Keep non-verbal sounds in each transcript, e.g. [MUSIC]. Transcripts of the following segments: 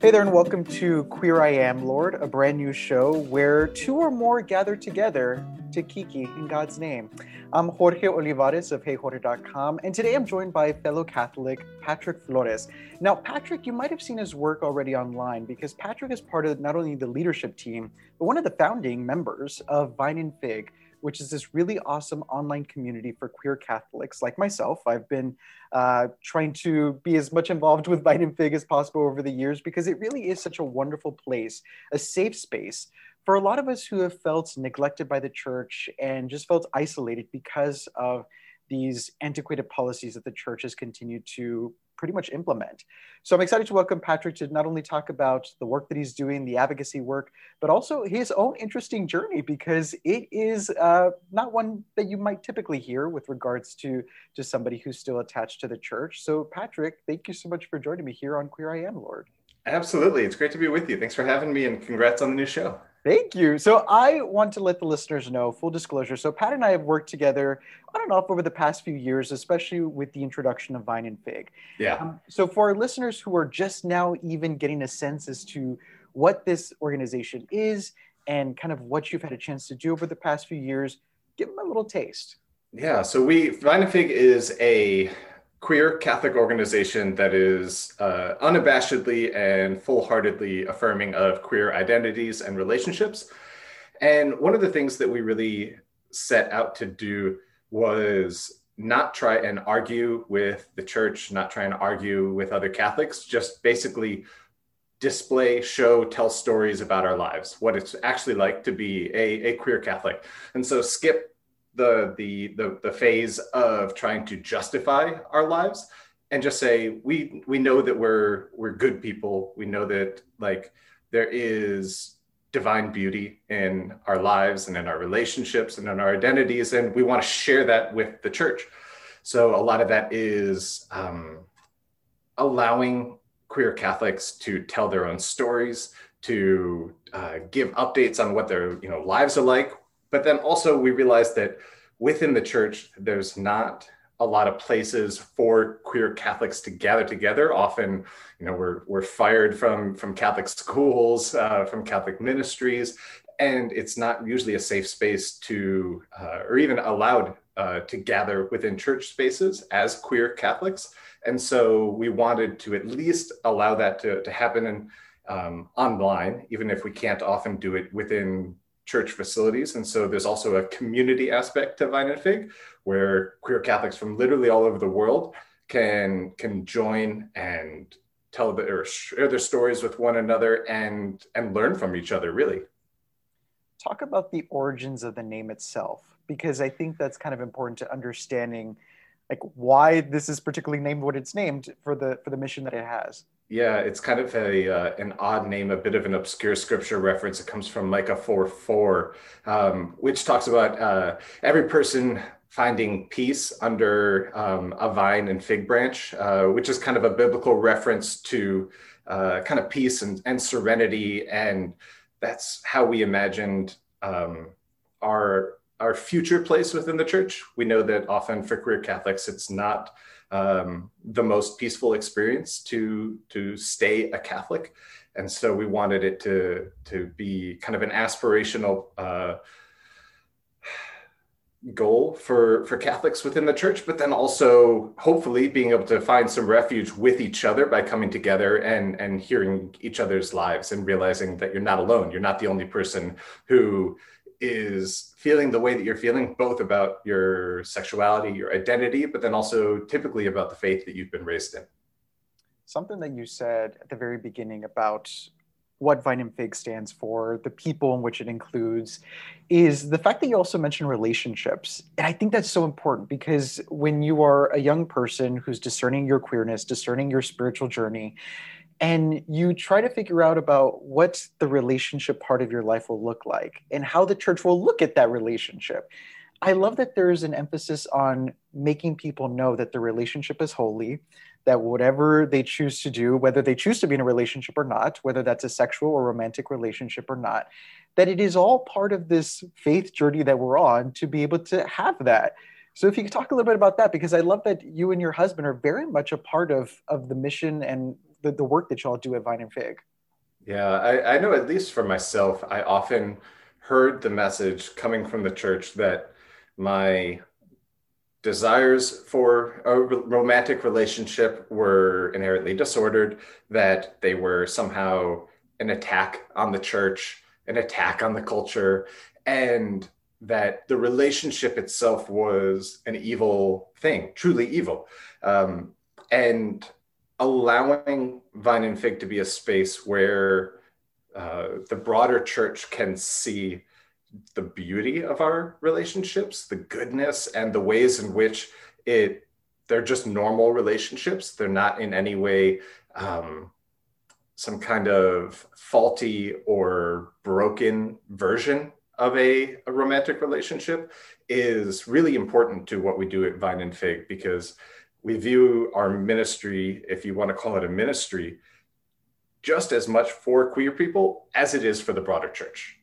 Hey there, and welcome to Queer I Am, Lord, a brand new show where two or more gather together to Kiki in God's name. I'm Jorge Olivares of HeyJorge.com, and today I'm joined by fellow Catholic Patrick Flores. Now, Patrick, you might have seen his work already online because Patrick is part of not only the leadership team, but one of the founding members of Vine and Fig, which is this really awesome online community for queer Catholics like myself. I've been uh, trying to be as much involved with and Fig as possible over the years because it really is such a wonderful place, a safe space for a lot of us who have felt neglected by the church and just felt isolated because of these antiquated policies that the church has continued to pretty much implement. So I'm excited to welcome Patrick to not only talk about the work that he's doing, the advocacy work, but also his own interesting journey because it is uh, not one that you might typically hear with regards to to somebody who's still attached to the church. So Patrick, thank you so much for joining me here on Queer I Am, Lord. Absolutely, it's great to be with you. Thanks for having me, and congrats on the new show. Thank you. So I want to let the listeners know, full disclosure. So Pat and I have worked together on and off over the past few years, especially with the introduction of Vine and Fig. Yeah. Um, so for our listeners who are just now even getting a sense as to what this organization is and kind of what you've had a chance to do over the past few years, give them a little taste. Yeah. So we Vine and Fig is a queer Catholic organization that is uh, unabashedly and full heartedly affirming of queer identities and relationships. And one of the things that we really set out to do was not try and argue with the church, not try and argue with other Catholics, just basically display, show, tell stories about our lives, what it's actually like to be a, a queer Catholic. And so Skip the, the the the phase of trying to justify our lives and just say we we know that we're we're good people. We know that like there is divine beauty in our lives and in our relationships and in our identities and we want to share that with the church. So a lot of that is um, allowing queer catholics to tell their own stories to uh, give updates on what their you know lives are like but then also we realized that within the church, there's not a lot of places for queer Catholics to gather together. Often, you know, we're we're fired from from Catholic schools, uh, from Catholic ministries, and it's not usually a safe space to, uh, or even allowed uh, to gather within church spaces as queer Catholics. And so we wanted to at least allow that to, to happen in, um, online, even if we can't often do it within church facilities. And so there's also a community aspect to Vine and Fig where queer Catholics from literally all over the world can can join and tell the, or share their stories with one another and and learn from each other really. Talk about the origins of the name itself because I think that's kind of important to understanding like why this is particularly named what it's named for the for the mission that it has. Yeah, it's kind of a uh, an odd name, a bit of an obscure scripture reference. It comes from Micah 4 4, um, which talks about uh, every person finding peace under um, a vine and fig branch, uh, which is kind of a biblical reference to uh, kind of peace and, and serenity. And that's how we imagined um, our, our future place within the church. We know that often for queer Catholics, it's not um, the most peaceful experience to to stay a Catholic, and so we wanted it to to be kind of an aspirational uh, goal for for Catholics within the church, but then also hopefully being able to find some refuge with each other by coming together and and hearing each other's lives and realizing that you're not alone. You're not the only person who is feeling the way that you're feeling, both about your sexuality, your identity, but then also typically about the faith that you've been raised in. Something that you said at the very beginning about what Vine and Fig stands for, the people in which it includes, is the fact that you also mentioned relationships. And I think that's so important because when you are a young person who's discerning your queerness, discerning your spiritual journey, and you try to figure out about what the relationship part of your life will look like and how the church will look at that relationship. I love that there's an emphasis on making people know that the relationship is holy that whatever they choose to do whether they choose to be in a relationship or not whether that's a sexual or romantic relationship or not that it is all part of this faith journey that we're on to be able to have that. So if you could talk a little bit about that because i love that you and your husband are very much a part of of the mission and the, the work that y'all do at Vine and Fig. Yeah, I, I know at least for myself, I often heard the message coming from the church that my desires for a romantic relationship were inherently disordered, that they were somehow an attack on the church, an attack on the culture, and that the relationship itself was an evil thing, truly evil. Um, and allowing Vine and Fig to be a space where uh, the broader church can see the beauty of our relationships, the goodness, and the ways in which it they're just normal relationships. They're not in any way um, some kind of faulty or broken version of a, a, romantic relationship is really important to what we do at Vine and Fig because we view our ministry, if you want to call it a ministry, just as much for queer people as it is for the broader church.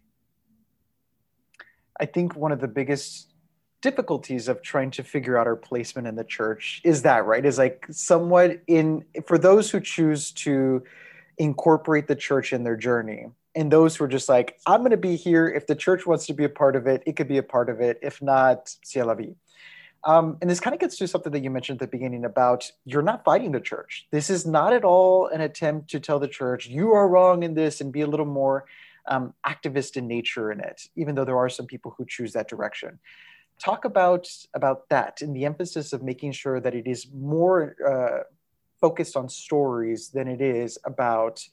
I think one of the biggest difficulties of trying to figure out our placement in the church is that, right? Is like somewhat in for those who choose to incorporate the church in their journey and those who are just like, I'm going to be here. If the church wants to be a part of it, it could be a part of it. If not, c'est la vie. Um, and this kind of gets to something that you mentioned at the beginning about you're not fighting the church. This is not at all an attempt to tell the church you are wrong in this and be a little more um, activist in nature in it, even though there are some people who choose that direction. Talk about about that and the emphasis of making sure that it is more uh, focused on stories than it is about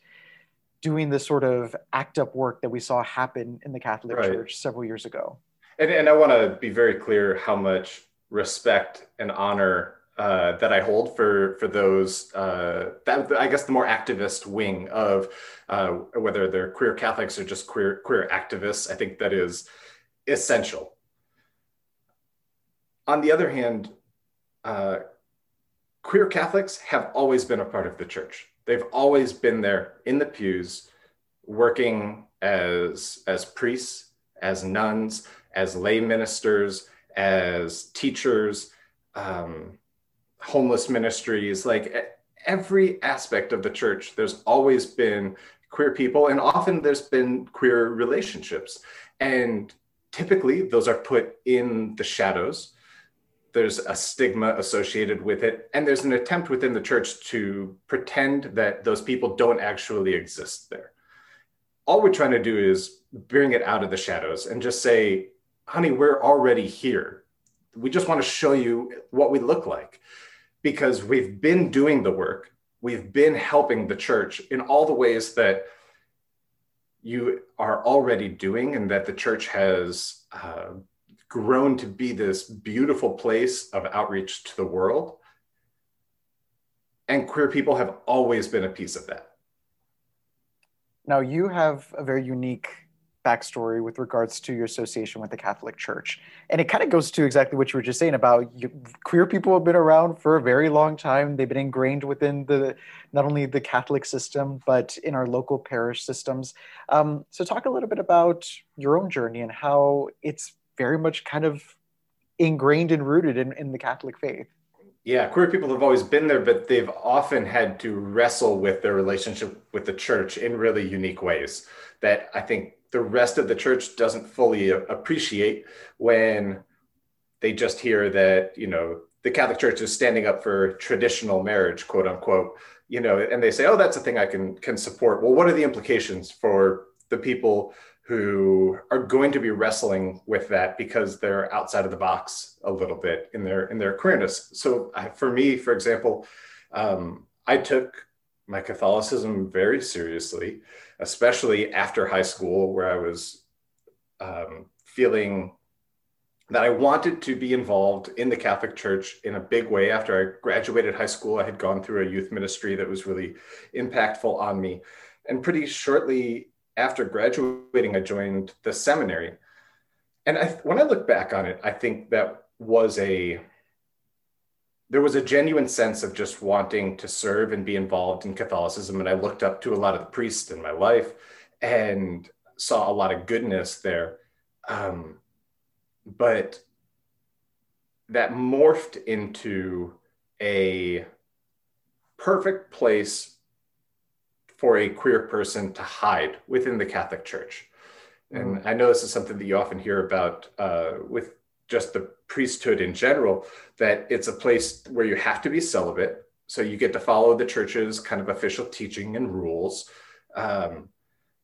doing the sort of act up work that we saw happen in the Catholic right. Church several years ago. And, and I want to be very clear how much respect and honor uh, that I hold for for those uh, that I guess the more activist wing of uh, whether they're queer Catholics or just queer queer activists. I think that is essential. On the other hand, uh, queer Catholics have always been a part of the church. They've always been there in the pews, working as as priests, as nuns, as lay ministers as teachers, um, homeless ministries, like every aspect of the church, there's always been queer people, and often there's been queer relationships. And typically, those are put in the shadows. There's a stigma associated with it, and there's an attempt within the church to pretend that those people don't actually exist there. All we're trying to do is bring it out of the shadows and just say, honey, we're already here. We just want to show you what we look like because we've been doing the work. We've been helping the church in all the ways that you are already doing, and that the church has uh, grown to be this beautiful place of outreach to the world. And queer people have always been a piece of that. Now, you have a very unique backstory with regards to your association with the Catholic Church. And it kind of goes to exactly what you were just saying about you, queer people have been around for a very long time. They've been ingrained within the not only the Catholic system, but in our local parish systems. Um, so, talk a little bit about your own journey and how it's very much kind of ingrained and rooted in, in the Catholic faith. Yeah, queer people have always been there, but they've often had to wrestle with their relationship with the church in really unique ways that I think the rest of the church doesn't fully appreciate when they just hear that you know the catholic church is standing up for traditional marriage quote unquote you know and they say oh that's a thing i can can support. Well what are the implications for the people who are going to be wrestling with that because they're outside of the box a little bit in their in their queerness? So for me for example um, i took my catholicism very seriously especially after high school, where I was um, feeling that I wanted to be involved in the Catholic Church in a big way. After I graduated high school, I had gone through a youth ministry that was really impactful on me. And pretty shortly after graduating, I joined the seminary. And I, when I look back on it, I think that was a there was a genuine sense of just wanting to serve and be involved in Catholicism. And I looked up to a lot of the priests in my life and saw a lot of goodness there. Um, but that morphed into a perfect place for a queer person to hide within the Catholic Church. And mm. I know this is something that you often hear about uh, with just the priesthood in general, that it's a place where you have to be celibate. So you get to follow the church's kind of official teaching and rules. Um,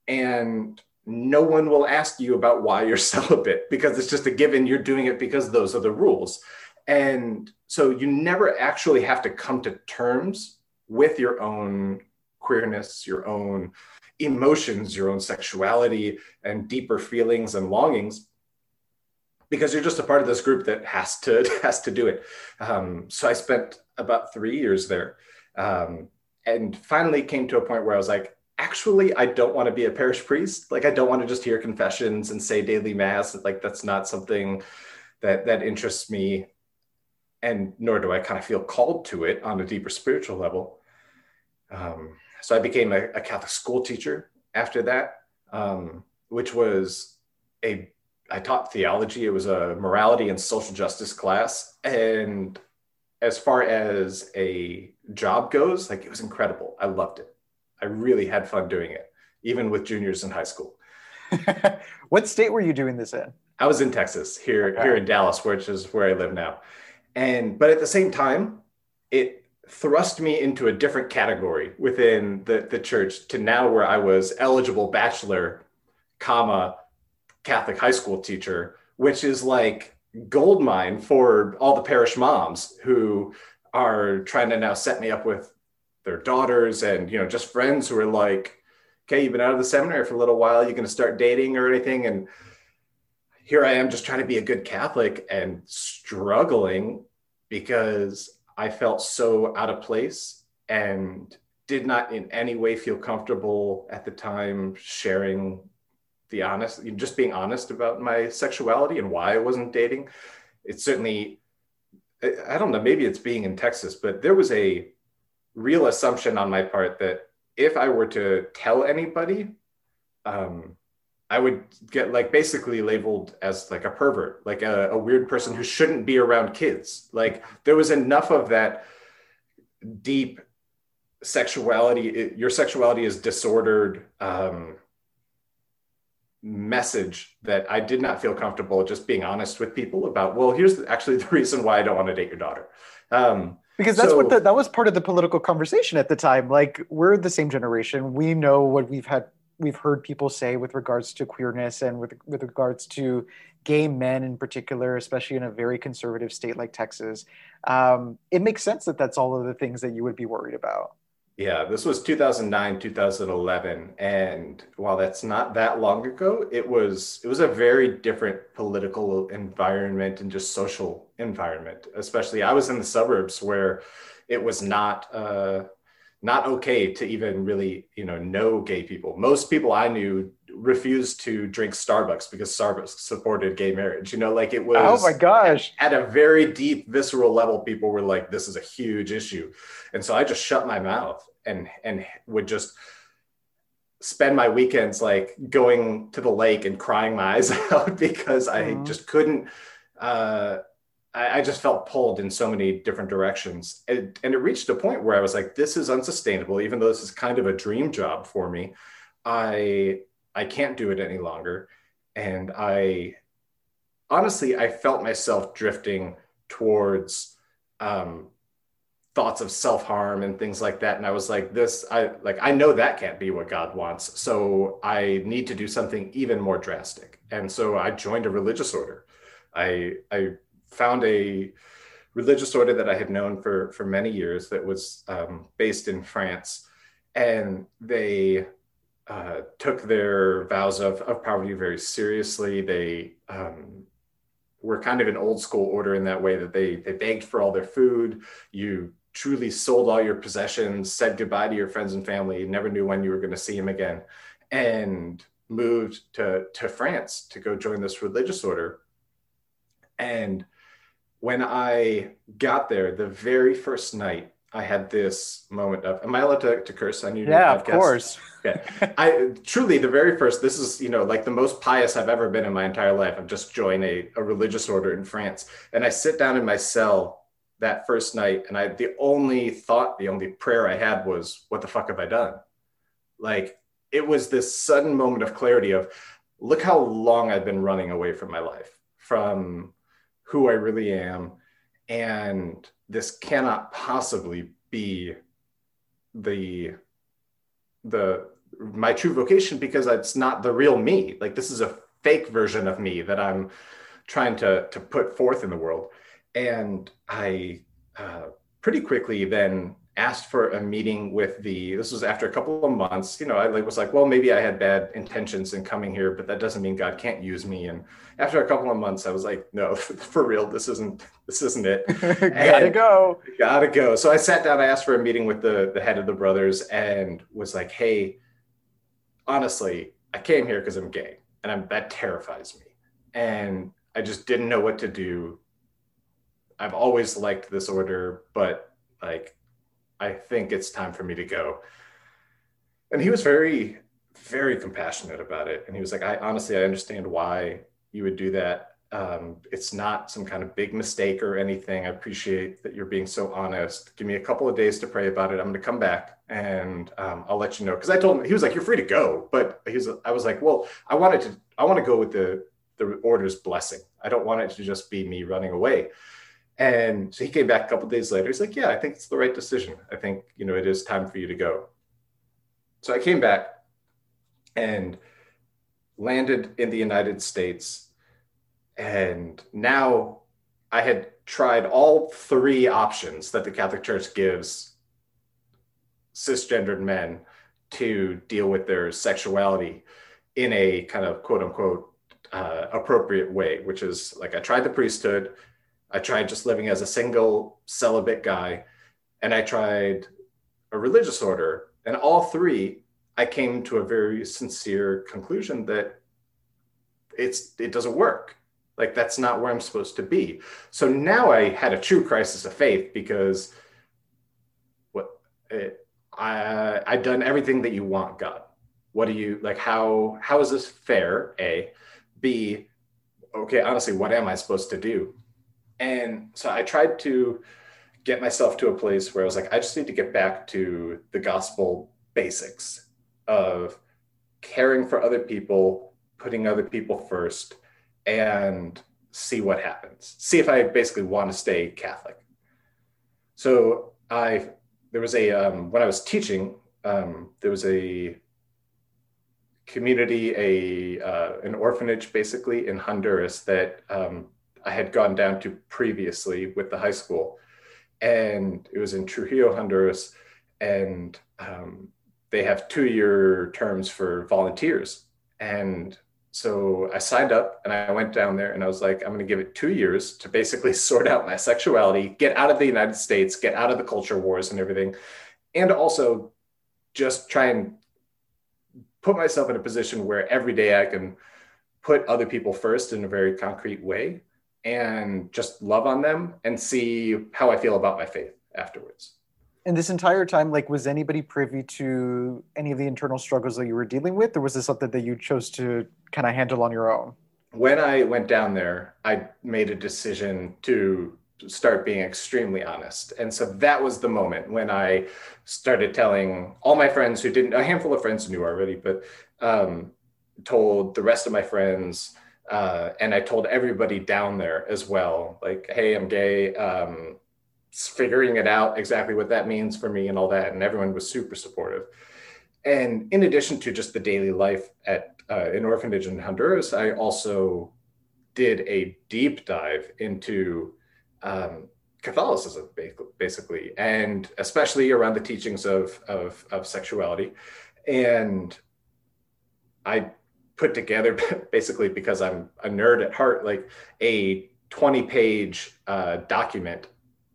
and no one will ask you about why you're [LAUGHS] celibate because it's just a given you're doing it because those are the rules. And so you never actually have to come to terms with your own queerness, your own emotions, your own sexuality, and deeper feelings and longings because you're just a part of this group that has to [LAUGHS] has to do it. Um, so I spent about three years there, um, and finally came to a point where I was like, actually, I don't want to be a parish priest. Like, I don't want to just hear confessions and say daily mass. Like, that's not something that that interests me, and nor do I kind of feel called to it on a deeper spiritual level. Um, so I became a, a, Catholic school teacher after that, um, which was a I taught theology. It was a morality and social justice class. And as far as a job goes, like it was incredible. I loved it. I really had fun doing it, even with juniors in high school. [LAUGHS] what state were you doing this in? I was in Texas, here okay. here in Dallas, which is where I live now. And but at the same time, it thrust me into a different category within the, the church to now where I was eligible bachelor, comma, Catholic high school teacher, which is like gold mine for all the parish moms who are trying to now set me up with their daughters and you know just friends who are like okay you've been out of the seminary for a little while. You're going to start dating or anything? And here i am just trying to be a good catholic and struggling because i felt so out of place and did not in any way feel comfortable at the time sharing the honest, just being honest about my sexuality and why I wasn't dating. It's certainly, I don't know, maybe it's being in Texas, but there was a real assumption on my part that if I were to tell anybody, um, I would get like basically labeled as like a pervert, like a, a, weird person who shouldn't be around kids. Like there was enough of that deep sexuality. It, your sexuality is disordered. Um, message that I did not feel comfortable just being honest with people about. Well, here's actually [LAUGHS] the reason why I don't want to date your daughter. Um, because that's so, what the, that was part of the political conversation at the time. Like we're the same generation. We know what we've had we've heard people say with regards to queerness and with with regards to gay men in particular, especially in a very conservative state like Texas. Um, it makes sense that that's all of the things that you would be worried about. Yeah, this was 2009, 2011, and while that's not that long ago, it was it was a very different political environment and just social environment. Especially, I was in the suburbs where it was not uh, not okay to even really you know know gay people. Most people I knew refused to drink Starbucks because Starbucks supported gay marriage. You know, like it was. Oh my gosh! At a very deep, visceral level, people were like, "This is a huge issue," and so I just shut my mouth and and would just spend my weekends like going to the lake and crying my eyes [LAUGHS] out because mm-hmm. I just couldn't. Uh, I, I, just felt pulled in so many different directions, and, and it reached a point where I was like, "This is unsustainable." Even though this is kind of a dream job for me, I I can't do it any longer, and I honestly I felt myself drifting towards um, thoughts of self-harm and things like that. And i was like this i like i know that can't be what god wants. So i need to do something even more drastic. And so i joined a religious order. I i found a religious order that i had known for for many years that was um, based in france. And they uh, took their vows of, of poverty very seriously. They um, were kind of an old school order in that way that they they begged for all their food. You truly sold all your possessions, said goodbye to your friends and family, never knew when you were going to see him again, and moved to, to France to go join this religious order. And when I got there, the very first night, I had this moment of, am I allowed to, to curse on you? Yeah, of course. Okay. I truly, the very first, this is, you know, like the most pious I've ever been in my entire life. I've just joined a, a religious order in France. And I sit down in my cell that first night and i the only thought the only prayer i had was what the fuck have i done like it was this sudden moment of clarity of look how long I've been running away from my life, from who I really am. And this cannot possibly be the the my true vocation because it's not the real me. Like this is a fake version of me that I'm trying to to put forth in the world. And I uh, pretty quickly then asked for a meeting with the this was after a couple of months you know i was like well maybe i had bad intentions in coming here but that doesn't mean god can't use me. And after a couple of months i was like no [LAUGHS] for real this isn't this isn't it. [LAUGHS] Gotta go. Gotta go. So i sat down i asked for a meeting with the the head of the brothers and was like hey honestly i came here because i'm gay and i'm that terrifies me. And i just didn't know what to do i've always liked this order but like I think it's time for me to go. And he was very, very compassionate about it. And he was like, I honestly, I understand why you would do that. Um, it's not some kind of big mistake or anything. I appreciate that you're being so honest. Give me a couple of days to pray about it. I'm going to come back and um, I'll let you know. Because I told him he was like, "You're free to go," but he's. I was like, "Well, I wanted to. I want to go with the the order's blessing. I don't want it to just be me running away." And so he came back a couple days later. He's like, "Yeah, I think it's the right decision. I think you know it is time for you to go." So I came back and landed in the United States, and now I had tried all three options that the Catholic Church gives cisgendered men to deal with their sexuality in a kind of quote unquote uh, appropriate way, which is like I tried the priesthood, I tried just living as a single celibate guy, and I tried a religious order. And all three, I came to a very sincere conclusion that it's it doesn't work. Like that's not where I'm supposed to be. So now I had a true crisis of faith because what it, I I'd done everything that you want, God. What do you like? How how is this fair? A, B. Okay, honestly, what am I supposed to do? And so I tried to get myself to a place where I was like, I just need to get back to the gospel basics of caring for other people, putting other people first, and see what happens. See if I basically want to stay Catholic. So I, there was a, um, when I was teaching, um, there was a community, a, uh, an orphanage basically in Honduras that um, I had gone down to previously with the high school. And it was in Trujillo, Honduras. And um, they have two year terms for volunteers. And so I signed up and I went down there and I was like, I'm going to give it two years to basically [LAUGHS] sort out my sexuality, get out of the United States, get out of the culture wars and everything. And also just try and put myself in a position where every day I can put other people first in a very concrete way and just love on them and see how I feel about my faith afterwards. And this entire time, like, was anybody privy to any of the internal struggles that you were dealing with, or was this something that you chose to kind of handle on your own? When I went down there, I made a decision to start being extremely honest. And so that was the moment when I started telling all my friends who didn't, a handful of friends knew already, but um, told the rest of my friends, uh, and I told everybody down there as well, like, hey, I'm gay, um, figuring it out exactly what that means for me and all that. And everyone was super supportive. And in addition to just the daily life at uh, an orphanage in Honduras, I also did a deep dive into um, Catholicism, basically, and especially around the teachings of, of, of sexuality. And I put together [LAUGHS] basically because I'm a nerd at heart, like a 20 page uh, document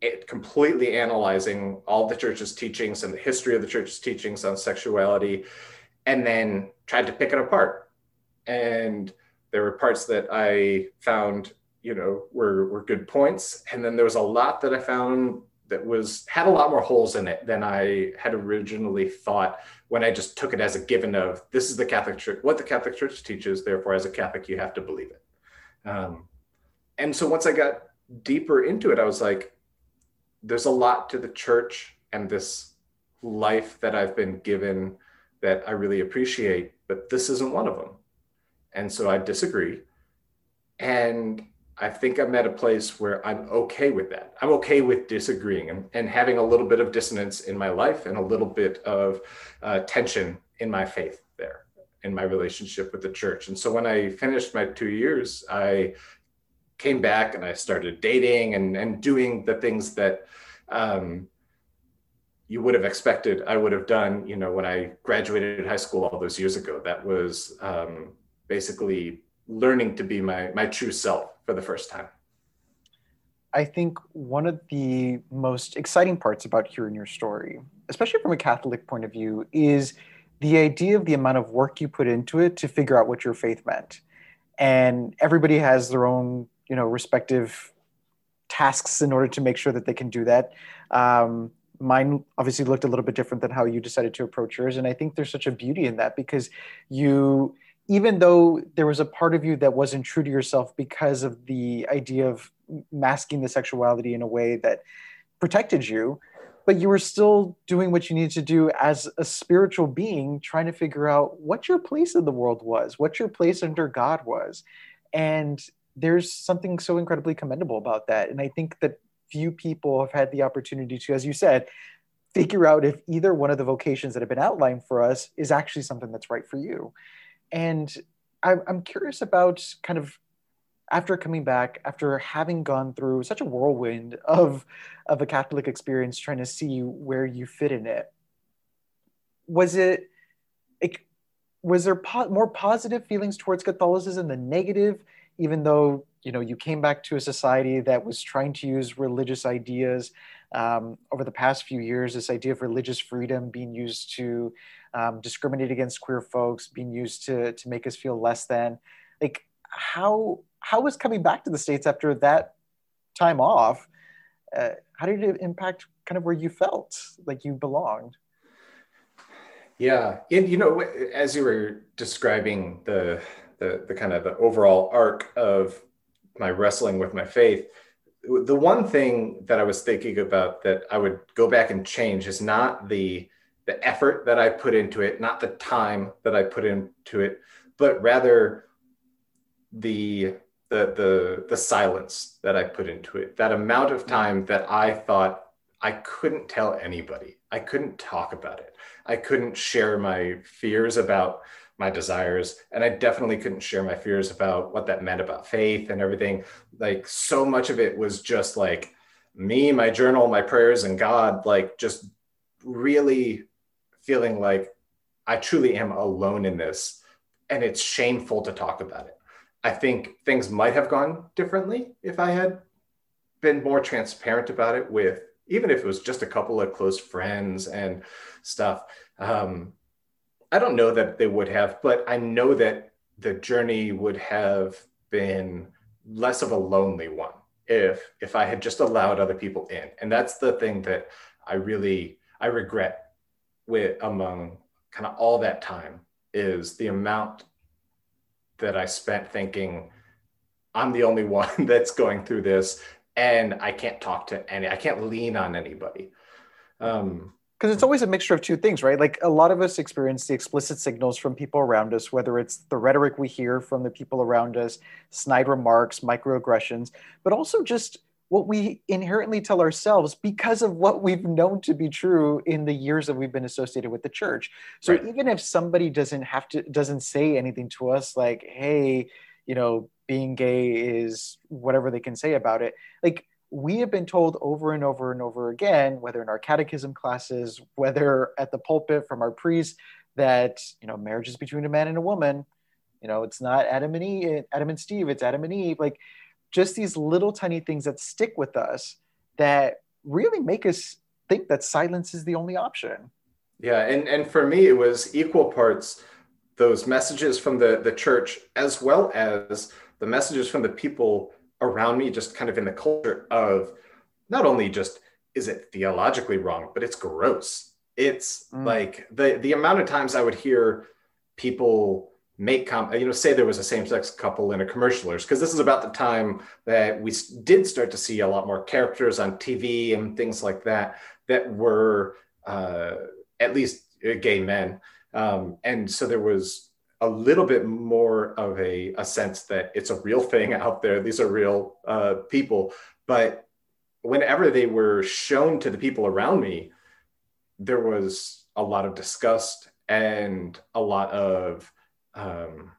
it completely analyzing all the church's teachings and the history of the church's teachings on sexuality and then tried to pick it apart. And there were parts that i found you know were were good points and then there was a lot that i found that was had a lot more holes in it than I had originally thought when I just took it as a given of this is the Catholic Church, what the Catholic Church teaches. Therefore, as a Catholic, you have to believe it. Um, and so once I got deeper into it, I was like, there's a lot to the church and this life that I've been given that I really appreciate, but this isn't one of them. And so I disagree. And I think I'm at a place where I'm okay with that. I'm okay with disagreeing and, and having a little bit of dissonance in my life and a little bit of uh, tension in my faith there, in my relationship with the church. And so when I finished my two years, I came back and I started dating and, and doing the things that um, you would have expected I would have done, you know, when I graduated high school all those years ago. That was um, basically learning to be my my true self for the first time. I think one of the most exciting parts about hearing your story, especially from a Catholic point of view, is the idea of the amount of work you put into it to figure out what your faith meant. And everybody has their own, you know, respective tasks in order to make sure that they can do that. Um, mine obviously looked a little bit different than how you decided to approach yours, and I think there's such a beauty in that because you even though there was a part of you that wasn't true to yourself because of the idea of masking the sexuality in a way that protected you but you were still doing what you needed to do as a spiritual being trying to figure out what your place in the world was what your place under god was. And there's something so incredibly commendable about that. And i think that few people have had the opportunity to as you said figure out if either one of the vocations that have been outlined for us is actually something that's right for you and I'm curious about kind of after coming back, after having gone through such a whirlwind of, of a Catholic experience, trying to see where you fit in it, was it, was there po- more positive feelings towards Catholicism than negative, even though you know you came back to a society that was trying to use religious ideas um, over the past few years, this idea of religious freedom being used to um, discriminate against queer folks, being used to to make us feel less than. Like how how was coming back to the states after that time off? Uh, how did it impact kind of where you felt like you belonged? Yeah, and you know, as you were describing the the, the kind of the overall arc of my wrestling with my faith, the one thing that I was thinking about that I would go back and change is not the the effort that I put into it, not the time that I put into it, but rather the the the the silence that I put into it. That amount of time that I thought I couldn't tell anybody. I couldn't talk about it. I couldn't share my fears about my desires and I definitely couldn't share my fears about what that meant about faith and everything. Like so much of it was just like me, my journal, my prayers and God like just really feeling like I truly am alone in this and it's shameful to talk about it. I think things might have gone differently if I had been more transparent about it with, even if it was just a couple of close friends and stuff. Um, I don't know that they would have, but I know that the journey would have been less of a lonely one if if I had just allowed other people in. And that's the thing that I really I regret with among kind of all that time is the amount that I spent thinking I'm the only [LAUGHS] one that's going through this and I can't talk to any, I can't lean on anybody. Um, because it's always a mixture of two things, right? Like a lot of us experience the explicit signals from people around us, whether it's the rhetoric we hear from the people around us, snide remarks, microaggressions, but also just what we inherently tell ourselves because of what we've known to be true in the years that we've been associated with the church. So right. even if somebody doesn't have to doesn't say anything to us like, hey, you know, being gay is whatever they can say about it, like we have been told over and over and over again, whether in our catechism classes, whether at the pulpit from our priests, that you know, marriage is between a man and a woman. You know, it's not Adam and Eve, Adam and Steve, it's Adam and Eve. Like just these little tiny things that stick with us that really make us think that silence is the only option. Yeah, and and for me, it was equal parts those messages from the the church as well as the messages from the people around me, just kind of in the culture of not only just is it theologically wrong, but it's gross. It's mm. like the the amount of times I would hear people make com- you know say there was a same-sex couple in a commercialers because this is about the time that we did start to see a lot more characters on tv and things like that that were uh, at least uh, gay men Um, and so there was a little bit more of a, a sense that it's a real thing out there. These are real uh, people. But whenever they were shown to the people around me, there was a lot of disgust and a lot of, um,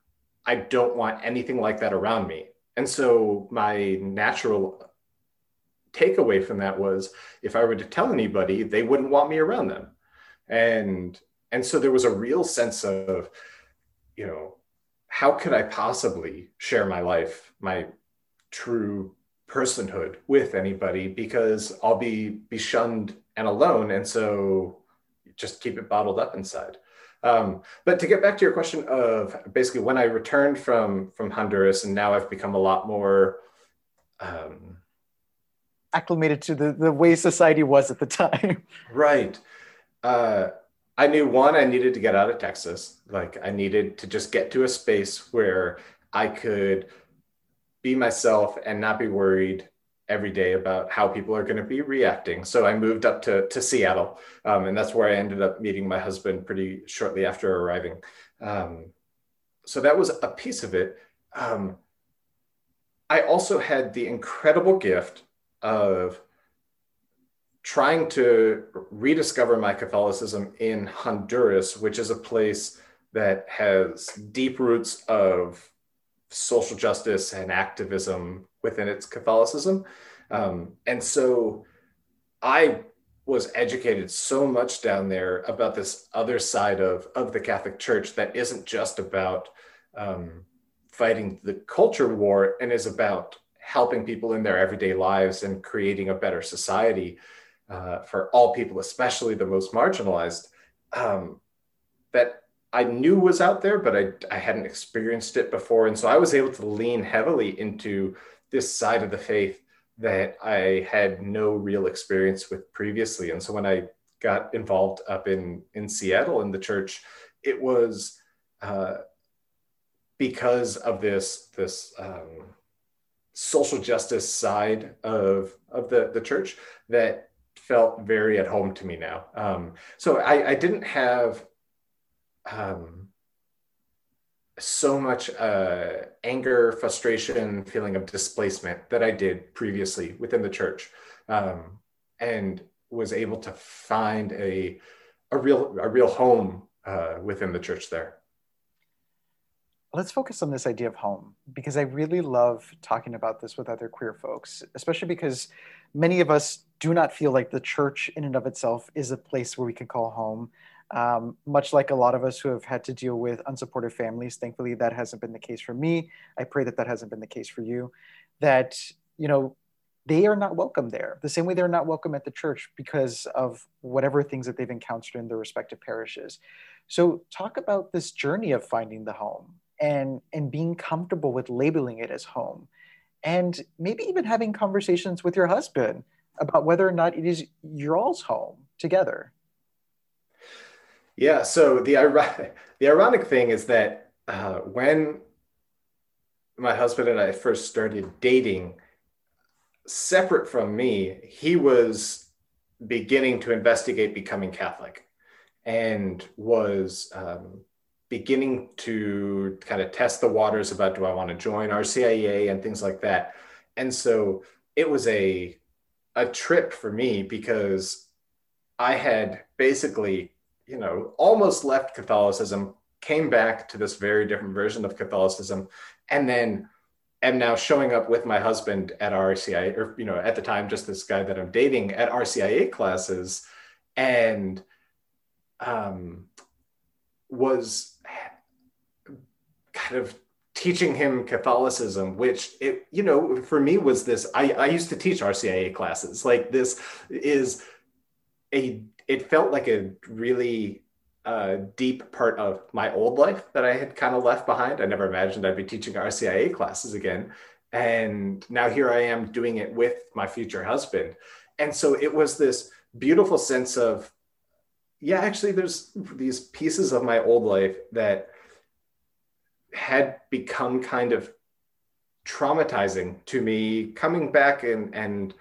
I don't want anything like that around me. And so my natural takeaway from that was if I were to tell anybody, they wouldn't want me around them. And and so there was a real sense of, you know, how could I possibly share my life, my true personhood with anybody because I'll be be shunned and alone. And so just keep it bottled up inside. Um, but to get back to your question of basically when I returned from from Honduras and now I've become a lot more um, acclimated to the, the way society was at the [LAUGHS] time. Right. Uh, I knew one, I needed to get out of Texas. Like I needed to just get to a space where I could be myself and not be worried every day about how people are going to be reacting. So I moved up to, to Seattle, um, and that's where I ended up meeting my husband pretty shortly after arriving. Um, so that was a piece of it. Um, I also had the incredible gift of trying to rediscover my Catholicism in Honduras, which is a place that has deep roots of social justice and activism within its Catholicism. Um, and so I was educated so much down there about this other side of, of the Catholic Church that isn't just about um, fighting the culture war and is about helping people in their everyday lives and creating a better society uh, for all people, especially the most marginalized, um, that I knew was out there, but I, I hadn't experienced it before. And so I was able to lean heavily into this side of the faith that I had no real experience with previously. And so when I got involved up in, in Seattle in the church, it was uh, because of this, this um, social justice side of of the the church that felt very at home to me now. Um, so I, I didn't have um, so much uh, anger, frustration, feeling of displacement that I did previously within the church, um, and was able to find a a real a real home uh, within the church there let's focus on this idea of home because I really love talking about this with other queer folks, especially because many of us do not feel like the church in and of itself is a place where we can call home. Um, much like a lot of us who have had to deal with unsupportive families, thankfully that hasn't been the case for me. I pray that that hasn't been the case for you. That you know they are not welcome there, the same way they're not welcome at the church because of whatever things that they've encountered in their respective parishes. So, talk about this journey of finding the home and and being comfortable with labeling it as home and maybe even having conversations with your husband about whether or not it is your all's home together yeah so the ironic [LAUGHS] the ironic thing is that uh, when my husband and i first started dating separate from me he was beginning to investigate becoming catholic and was um, beginning to kind of test the waters about do I want to join RCIA and things like that. And so it was a a trip for me because I had basically, you know, almost left Catholicism, came back to this very different version of Catholicism, and then am now showing up with my husband at RCIA, or you know, at the time, just this guy that I'm dating at RCIA classes, and um, was kind of teaching him Catholicism, which it, you know, for me was this, I, I used to teach RCIA classes. Like this is a, it felt like a really uh, deep part of my old life that I had kind of left behind. I never imagined I'd be teaching RCIA classes again. And now here I am doing it with my future husband. And so it was this beautiful sense of, yeah, actually, there's these pieces of my old life that had become kind of traumatizing to me coming back and and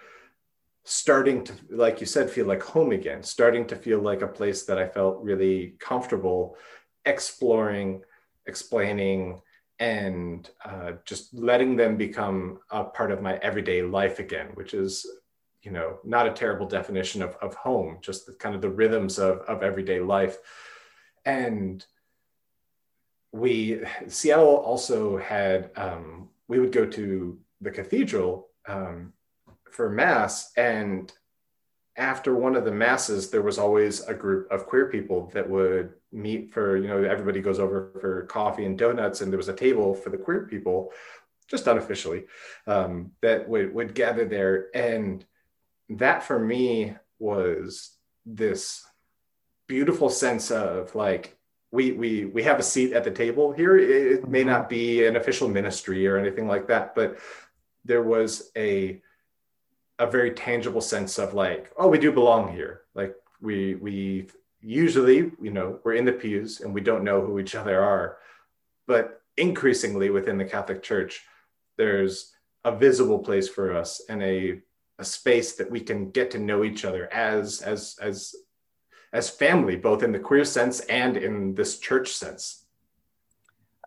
starting to, like you said, feel like home again, starting to feel like a place that I felt really comfortable exploring, explaining, and uh, just letting them become a part of my everyday life again, which is, you know, not a terrible definition of, of home, just the, kind of the rhythms of, of everyday life. And we, Seattle also had, um, we would go to the cathedral um, for mass and after one of the masses there was always a group of queer people that would meet for you know everybody goes over for coffee and donuts and there was a table for the queer people just unofficially um, that would, would gather there and that for me was this beautiful sense of like we we we have a seat at the table here it may mm-hmm. not be an official ministry or anything like that but there was a a very tangible sense of like, oh, we do belong here. Like we we usually, you know, we're in the pews and we don't know who each other are. But increasingly within the Catholic Church, there's a visible place for us and a a space that we can get to know each other as as as as family, both in the queer sense and in this church sense.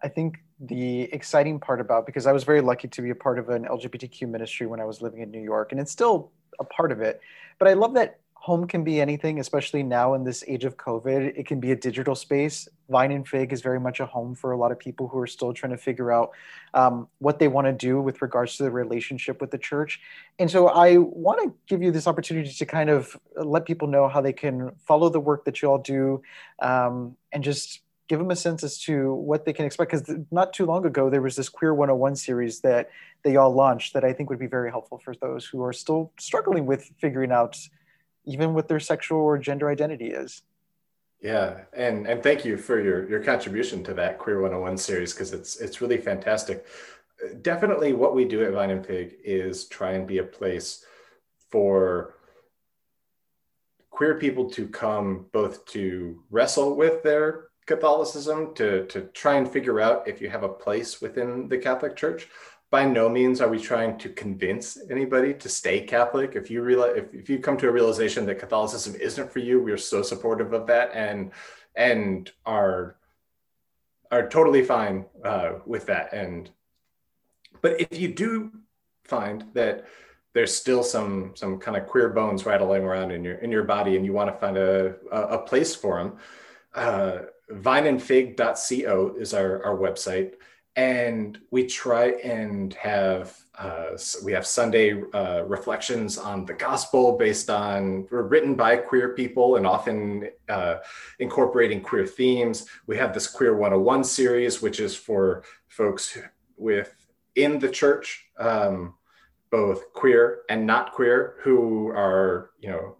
I think the exciting part about because I was very lucky to be a part of an LGBTQ ministry when I was living in New York, and it's still a part of it. But I love that home can be anything, especially now in this age of COVID. It can be a digital space. Vine and Fig is very much a home for a lot of people who are still trying to figure out um, what they want to do with regards to the relationship with the church. And so I want to give you this opportunity to kind of let people know how they can follow the work that you all do um, and just give them a sense as to what they can expect because not too long ago there was this queer 101 series that they all launched that i think would be very helpful for those who are still struggling with figuring out even what their sexual or gender identity is. Yeah and and thank you for your your contribution to that queer 101 series because it's it's really fantastic. Definitely what we do at vine and Fig is try and be a place for queer people to come both to wrestle with their Catholicism to, to try and figure out if you have a place within the Catholic Church. By no means are we trying to convince anybody to stay Catholic. If you realize, if, if you come to a realization that Catholicism isn't for you, we are so supportive of that and and are are totally fine uh, with that. And but if you do find that there's still some some kind of queer bones rattling around in your in your body, and you want to find a a, a place for them. Uh, vineandfig.co is our, our website. And we try and have uh, we have Sunday uh, reflections on the gospel based on written by queer people and often uh, incorporating queer themes. We have this Queer 101 series, which is for folks with in the church, um, both queer and not queer, who are you know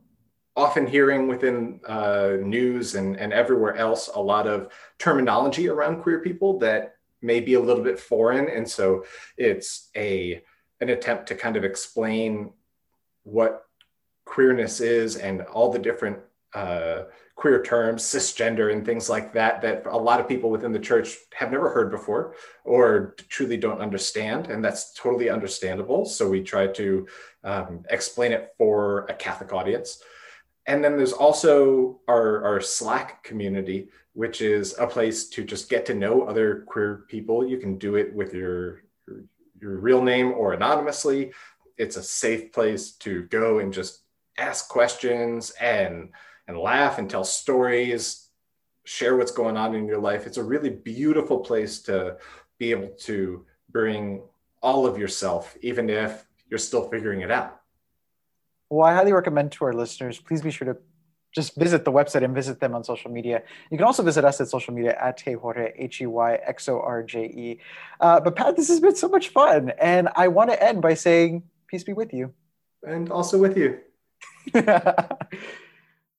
often hearing within uh, news and, and everywhere else a lot of terminology around queer people that may be a little bit foreign. And so it's a an attempt to kind of explain what queerness is and all the different uh, queer terms cisgender and things like that that a lot of people within the church have never heard before or truly don't understand. And that's totally understandable. So we try to um, explain it for a catholic audience and then there's also our, our Slack community, which is a place to just get to know other queer people. You can do it with your, your, your real name or anonymously. It's a safe place to go and just ask questions and and laugh and tell stories, share what's going on in your life. It's a really beautiful place to be able to bring all of yourself, even if you're still figuring it out. Well, I highly recommend to our listeners, please be sure to just visit the website and visit them on social media. You can also visit us at social media at Heyxorje, H E Y X O R J E. Uh, but Pat, this has been so much fun. And I want to end by saying, peace be with you. And also with you. [LAUGHS]